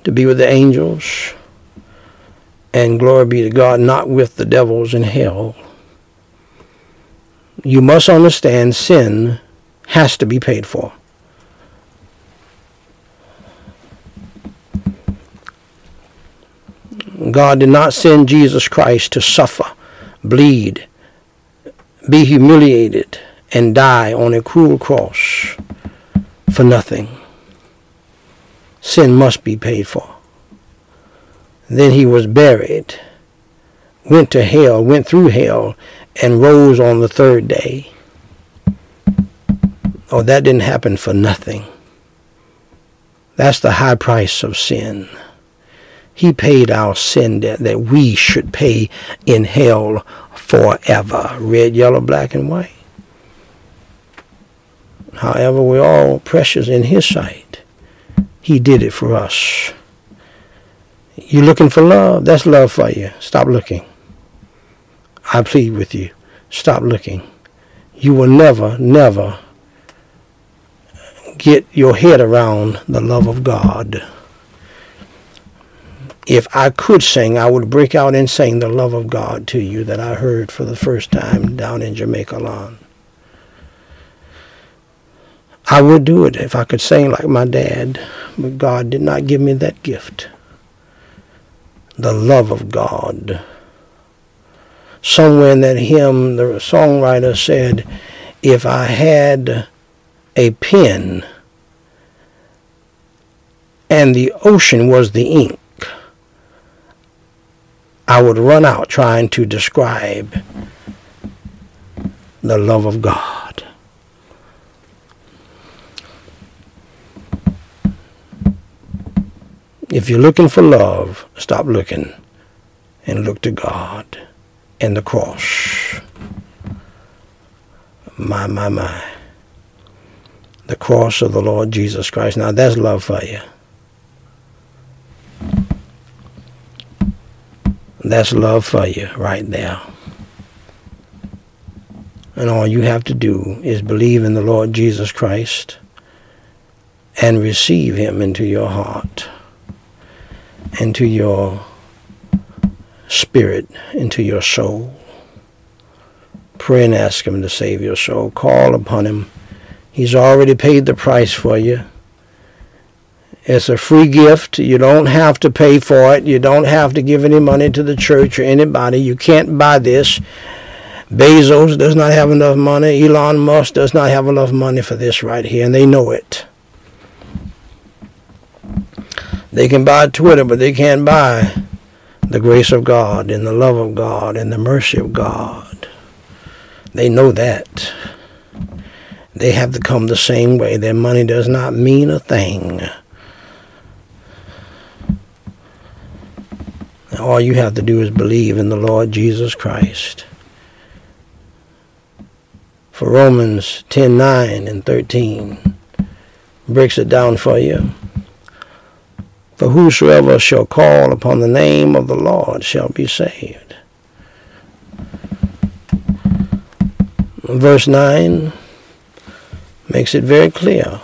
to be with the angels, and glory be to God, not with the devils in hell. You must understand sin has to be paid for. God did not send Jesus Christ to suffer, bleed, be humiliated, and die on a cruel cross for nothing. Sin must be paid for. Then he was buried, went to hell, went through hell, and rose on the third day. Oh, that didn't happen for nothing. That's the high price of sin. He paid our sin debt that we should pay in hell forever. Red, yellow, black, and white. However, we're all precious in His sight. He did it for us. You looking for love? That's love for you. Stop looking. I plead with you. Stop looking. you will never, never get your head around the love of God. If I could sing, I would break out and sing the love of God to you that I heard for the first time down in Jamaica Lawn. I would do it if I could sing like my dad, but God did not give me that gift. The love of God. Somewhere in that hymn, the songwriter said, if I had a pen and the ocean was the ink, I would run out trying to describe the love of God. If you're looking for love, stop looking and look to God and the cross. My, my, my. The cross of the Lord Jesus Christ. Now that's love for you. That's love for you right there. And all you have to do is believe in the Lord Jesus Christ and receive him into your heart, into your spirit, into your soul. Pray and ask him to save your soul. Call upon him. He's already paid the price for you. It's a free gift. You don't have to pay for it. You don't have to give any money to the church or anybody. You can't buy this. Bezos does not have enough money. Elon Musk does not have enough money for this right here, and they know it. They can buy Twitter, but they can't buy the grace of God and the love of God and the mercy of God. They know that. They have to come the same way. Their money does not mean a thing. All you have to do is believe in the Lord Jesus Christ. For Romans 10 9 and 13 breaks it down for you. For whosoever shall call upon the name of the Lord shall be saved. Verse 9 makes it very clear.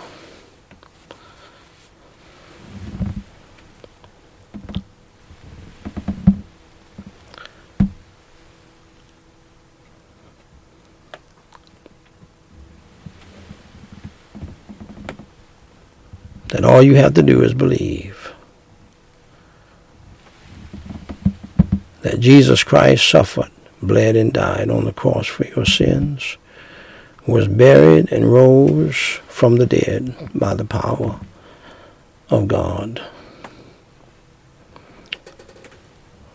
that all you have to do is believe Jesus Christ suffered, bled, and died on the cross for your sins, was buried, and rose from the dead by the power of God.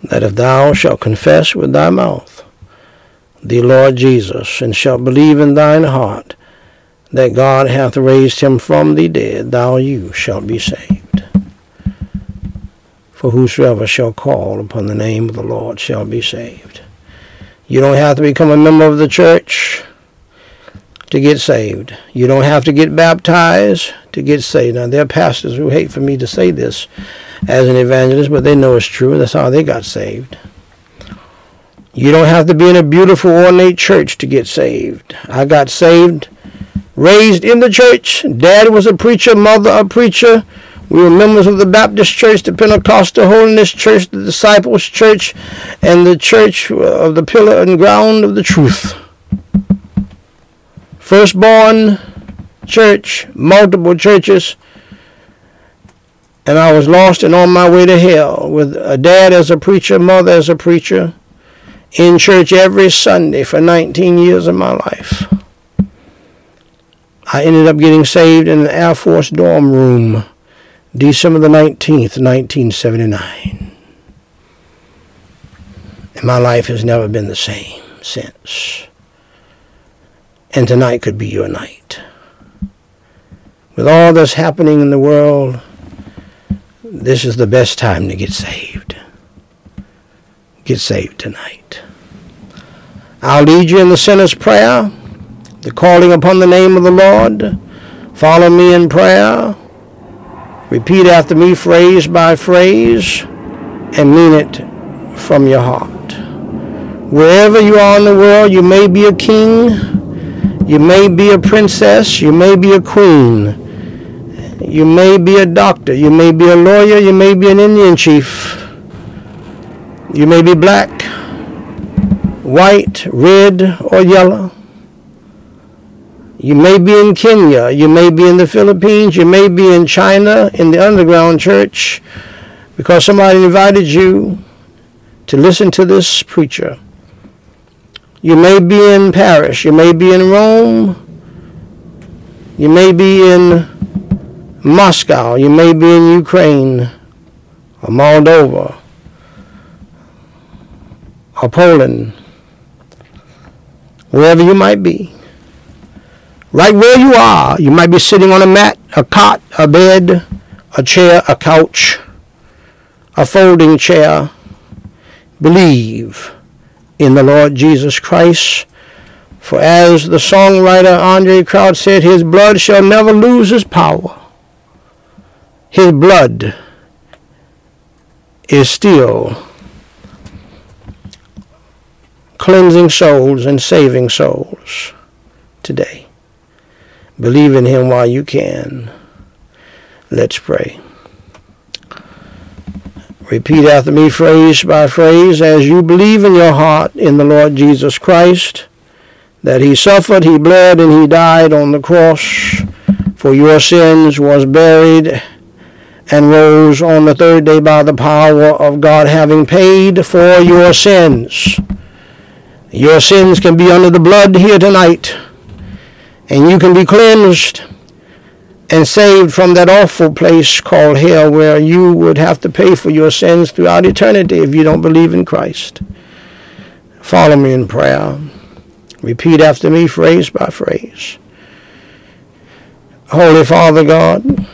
That if thou shalt confess with thy mouth the Lord Jesus, and shalt believe in thine heart that God hath raised him from the dead, thou you shalt be saved. For whosoever shall call upon the name of the Lord shall be saved. You don't have to become a member of the church to get saved. You don't have to get baptized to get saved. Now, there are pastors who hate for me to say this as an evangelist, but they know it's true. That's how they got saved. You don't have to be in a beautiful, ornate church to get saved. I got saved raised in the church. Dad was a preacher, mother a preacher. We were members of the Baptist Church, the Pentecostal Holiness Church, the Disciples Church, and the Church of the Pillar and Ground of the Truth. Firstborn church, multiple churches, and I was lost and on my way to hell with a dad as a preacher, mother as a preacher, in church every Sunday for 19 years of my life. I ended up getting saved in an Air Force dorm room December the 19th, 1979. And my life has never been the same since. And tonight could be your night. With all that's happening in the world, this is the best time to get saved. Get saved tonight. I'll lead you in the sinner's prayer the calling upon the name of the Lord. Follow me in prayer. Repeat after me phrase by phrase and mean it from your heart. Wherever you are in the world, you may be a king You may be a princess, you may be a queen, you may be a doctor, you may be a lawyer, you may be an Indian chief, you may be black, white, red, or yellow. You may be in Kenya, you may be in the Philippines, you may be in China in the underground church because somebody invited you to listen to this preacher. You may be in Paris, you may be in Rome, you may be in Moscow, you may be in Ukraine or Moldova or Poland, wherever you might be. Right where you are, you might be sitting on a mat, a cot, a bed, a chair, a couch, a folding chair. Believe in the Lord Jesus Christ. For as the songwriter Andraé Crouch said, his blood shall never lose its power. His blood is still cleansing souls and saving souls today. Believe in him while you can. Let's pray. Repeat after me phrase by phrase as you believe in your heart in the Lord Jesus Christ that he suffered, he bled, and he died on the cross for your sins, was buried, and rose on the third day by the power of God, having paid for your sins. Your sins can be under the blood here tonight, and you can be cleansed and saved from that awful place called hell where you would have to pay for your sins throughout eternity if you don't believe in Christ. Follow me in prayer. Repeat after me phrase by phrase. Holy Father God,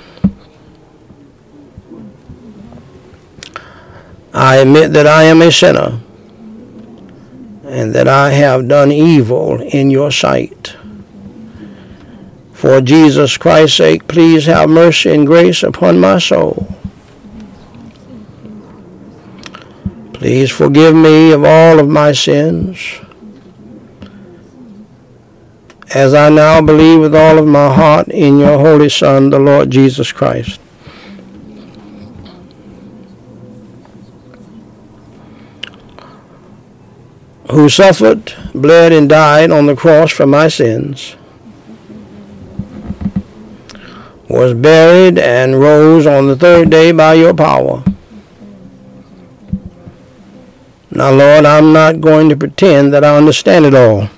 I admit that I am a sinner and that I have done evil in your sight. For Jesus Christ's sake, please have mercy and grace upon my soul. Please forgive me of all of my sins. As I now believe with all of my heart in your Holy Son, the Lord Jesus Christ. who suffered, bled, and died on the cross for my sins, was buried, and rose on the third day by your power. Now, Lord, I'm not going to pretend that I understand it all,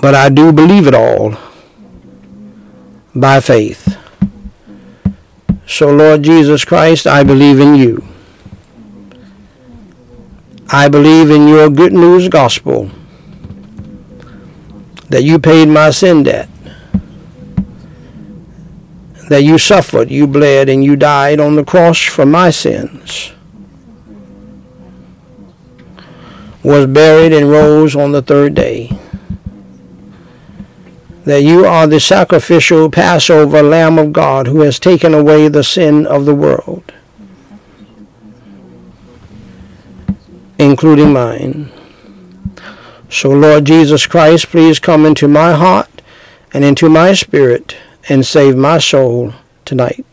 but I do believe it all by faith. So, Lord Jesus Christ, I believe in you. I believe in your good news gospel that you paid my sin debt, that you suffered, you bled, and you died on the cross for my sins, was buried and rose on the third day, that you are the sacrificial Passover Lamb of God who has taken away the sin of the world. including mine. So, Lord Jesus Christ, please come into my heart and into my spirit and save my soul tonight.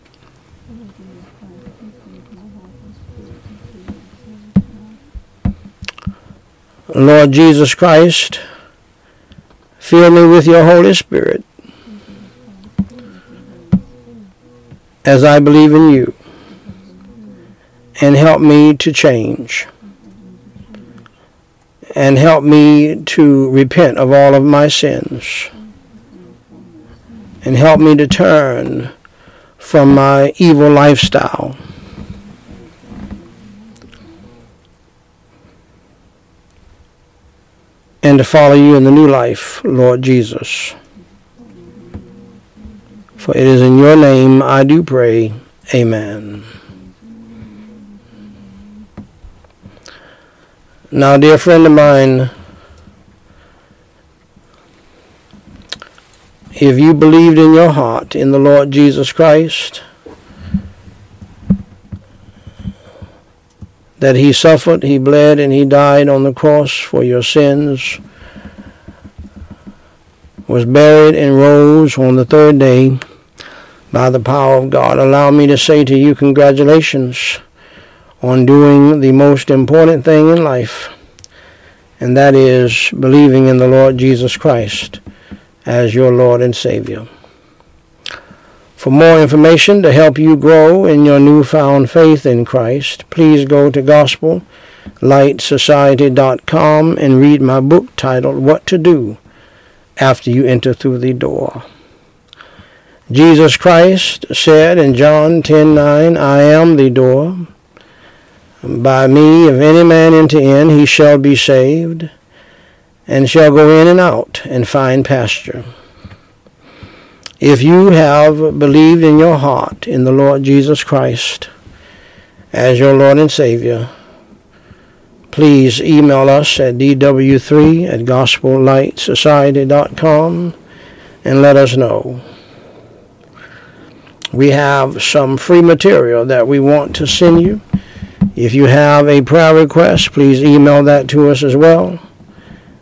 Lord Jesus Christ, fill me with your Holy Spirit as I believe in you and help me to change and help me to repent of all of my sins and help me to turn from my evil lifestyle. And to follow you in the new life, Lord Jesus. For it is in your name I do pray. Amen. Now, dear friend of mine, if you believed in your heart in the Lord Jesus Christ, that he suffered, he bled, and he died on the cross for your sins, was buried and rose on the third day by the power of God. Allow me to say to you, congratulations on doing the most important thing in life, and that is believing in the Lord Jesus Christ as your Lord and Savior. For more information to help you grow in your newfound faith in Christ, please go to gospellightsociety.com and read my book titled What to Do After You Enter Through the Door. Jesus Christ said in John 10:9, I am the door. By me, if any man enter in, he shall be saved, and shall go in and out and find pasture. If you have believed in your heart in the Lord Jesus Christ as your Lord and Savior, please email us at dw3 at gospellightsociety.com and let us know. We have some free material that we want to send you. If you have a prayer request, please email that to us as well,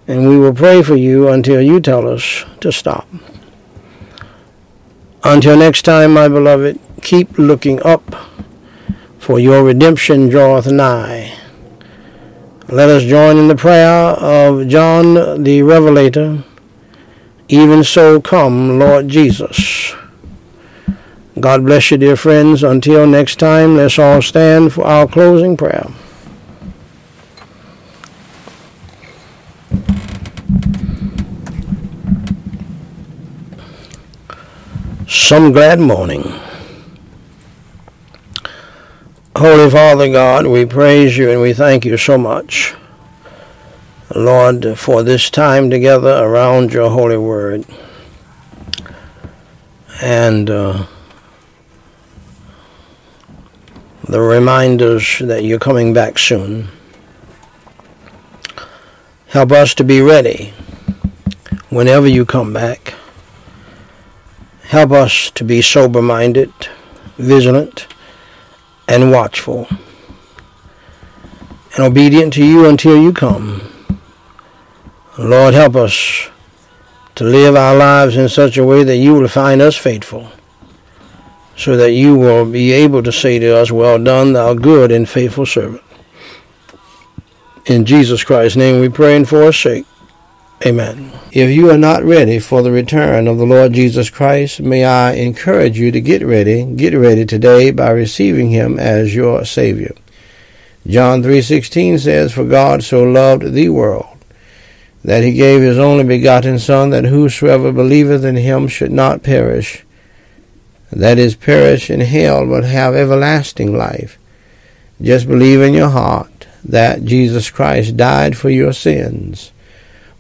and we will pray for you until you tell us to stop. Until next time, my beloved, keep looking up, for your redemption draweth nigh. Let us join in the prayer of John the Revelator. Even so come, Lord Jesus. God bless you, dear friends. Until next time, let's all stand for our closing prayer. Some glad morning. Holy Father God, we praise you and we thank you so much, Lord, for this time together around your holy word. And uh, the reminders that you're coming back soon. Help us to be ready whenever you come back. Help us to be sober minded, vigilant, and watchful, and obedient to you until you come. Lord, help us to live our lives in such a way that you will find us faithful, so that you will be able to say to us, Well done, thou good and faithful servant. In Jesus Christ's name we pray and for our sake. Amen. If you are not ready for the return of the Lord Jesus Christ, may I encourage you to get ready. Get ready today by receiving him as your Savior. John 3:16 says, "For God so loved the world that he gave his only begotten son that whosoever believeth in him should not perish, that is perish in hell but have everlasting life." Just believe in your heart that Jesus Christ died for your sins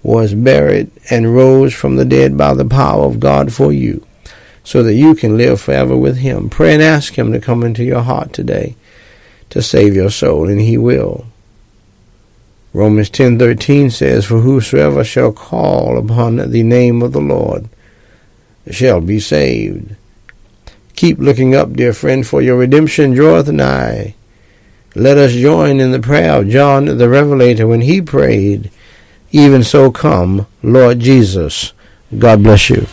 was buried, and rose from the dead by the power of God for you, so that you can live forever with Him. Pray and ask Him to come into your heart today to save your soul, and He will. Romans 10:13 says, "For whosoever shall call upon the name of the Lord shall be saved." Keep looking up, dear friend, for your redemption draweth nigh. Let us join in the prayer of John the Revelator when he prayed, even so come, Lord Jesus. God bless you.